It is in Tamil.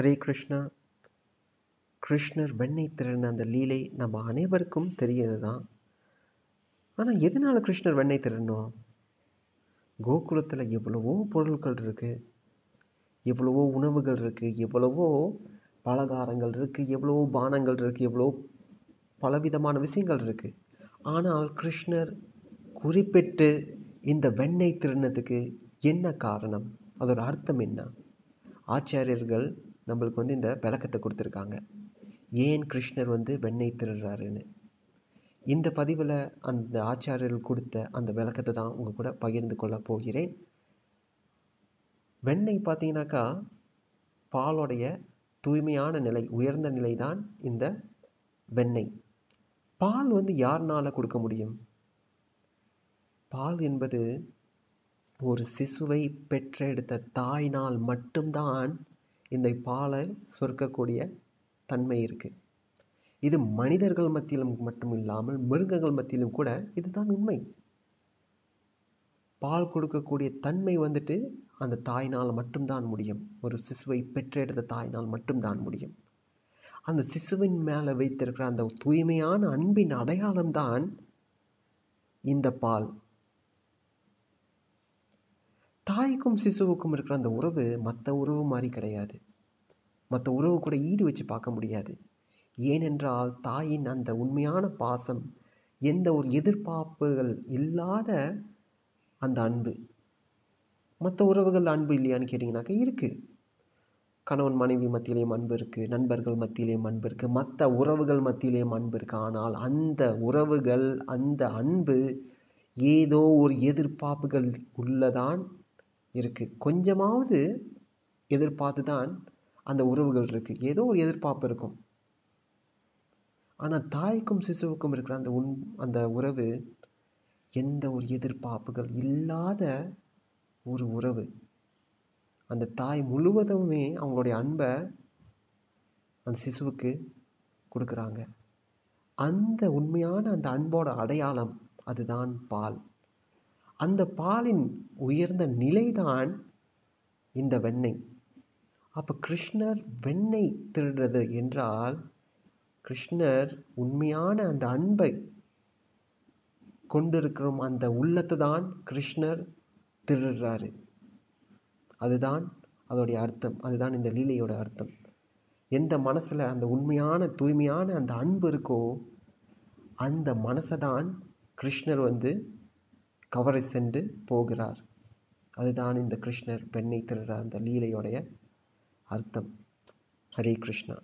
ஹரே கிருஷ்ணா. கிருஷ்ணர் வெண்ணை திருடின அந்த லீலை நம்ம அனைவருக்கும் தெரியது தான் ஆனால் எதனால் கிருஷ்ணர் வெண்ணை திருடணும் கோகுலத்தில் எவ்வளவோ பொருட்கள் இருக்குது எவ்வளவோ உணவுகள் இருக்குது எவ்வளவோ பலகாரங்கள் இருக்குது எவ்வளவோ பானங்கள் இருக்குது எவ்வளோ பலவிதமான விஷயங்கள் இருக்குது ஆனால் கிருஷ்ணர் குறிப்பிட்டு இந்த வெண்ணெய் திருடினதுக்கு என்ன காரணம்? அதோட அர்த்தம் என்ன? ஆச்சாரியர்கள் நம்மளுக்கு வந்து இந்த விளக்கத்தை கொடுத்துருக்காங்க. ஏன் கிருஷ்ணர் வந்து வெண்ணெய் திருடுறாருன்னு? இந்த பதிவில் அந்த ஆச்சாரியர்கள் கொடுத்த அந்த விளக்கத்தை தான் உங்கள் கூட பகிர்ந்து கொள்ள போகிறேன். வெண்ணெய் பார்த்தீங்கன்னாக்கா பாலோடைய தூய்மையான நிலை உயர்ந்த நிலை தான் இந்த வெண்ணெய். பால் வந்து யாருனால கொடுக்க முடியும்? பால் என்பது ஒரு சிசுவை பெற்றெடுத்த தாயினால் மட்டும்தான் இந்த பாலை சுரக்கக்கூடிய தன்மை இருக்குது இது மனிதர்கள் மத்தியிலும் மட்டும் இல்லாமல் மிருகங்கள் மத்தியிலும் கூட இதுதான் உண்மை. பால் கொடுக்கக்கூடிய தன்மை வந்துட்டு அந்த தாயினால் மட்டும்தான் முடியும். ஒரு சிசுவை பெற்றெடுத்த தாயினால் மட்டும்தான் முடியும். அந்த சிசுவின் மேலே வைத்திருக்கிற அந்த தூய்மையான அன்பின் அடையாளம்தான் இந்த பால். தாய்க்கும் சிசுவுக்கும் இருக்கிற அந்த உறவு மற்ற உறவு மாதிரி கிடையாது. மற்ற உறவு கூட ஈடு வச்சு பார்க்க முடியாது. ஏனென்றால் தாயின் அந்த உண்மையான பாசம் எந்த ஒரு எதிர்பார்ப்புகள் இல்லாத அந்த அன்பு. மற்ற உறவுகள் அன்பு இல்லையான்னு கேட்டிங்கனாக்கா இருக்குது கணவன் மனைவி மத்தியிலேயும் அன்பு இருக்குது நண்பர்கள் மத்தியிலேயும் அன்பு இருக்குது மற்ற உறவுகள் மத்தியிலேயும் அன்பு இருக்குது ஆனால் அந்த உறவுகள் அந்த அன்பு ஏதோ ஒரு எதிர்பார்ப்புகள் உள்ளதான் இருக்குது கொஞ்சமாவது எதிர்பார்த்து தான் அந்த உறவுகள் இருக்குது ஏதோ ஒரு எதிர்பார்ப்பு இருக்கும். ஆனால் தாய்க்கும் சிசுவுக்கும் இருக்கிற அந்த உன் அந்த உறவு எந்த ஒரு எதிர்பார்ப்புகள் இல்லாத ஒரு உறவு. அந்த தாய் முழுவதுமே அவங்களுடைய அன்பை அந்த சிசுவுக்கு கொடுக்குறாங்க. அந்த உண்மையான அந்த அன்போட அடையாளம் அதுதான் பால். அந்த பாலின் உயர்ந்த நிலைதான் இந்த வெண்ணெய். அப்போ கிருஷ்ணர் வெண்ணெய் திருடுறது என்றால் கிருஷ்ணர் உண்மையான அந்த அன்பை கொண்டிருக்கிறோம் அந்த உள்ளத்தை தான் கிருஷ்ணர் திருடுறாரு. அதுதான் அதோடைய அர்த்தம். அதுதான் இந்த லீலையோட அர்த்தம். எந்த மனசில் அந்த உண்மையான தூய்மையான அந்த அன்பு இருக்கோ அந்த மனசை தான் கிருஷ்ணர் வந்து கவரை சென்று போகிறார். அதுதான் இந்த கிருஷ்ணர் பெண்ணை திருடுற அந்த லீலையோடைய அர்த்தம். ஹரே கிருஷ்ணா.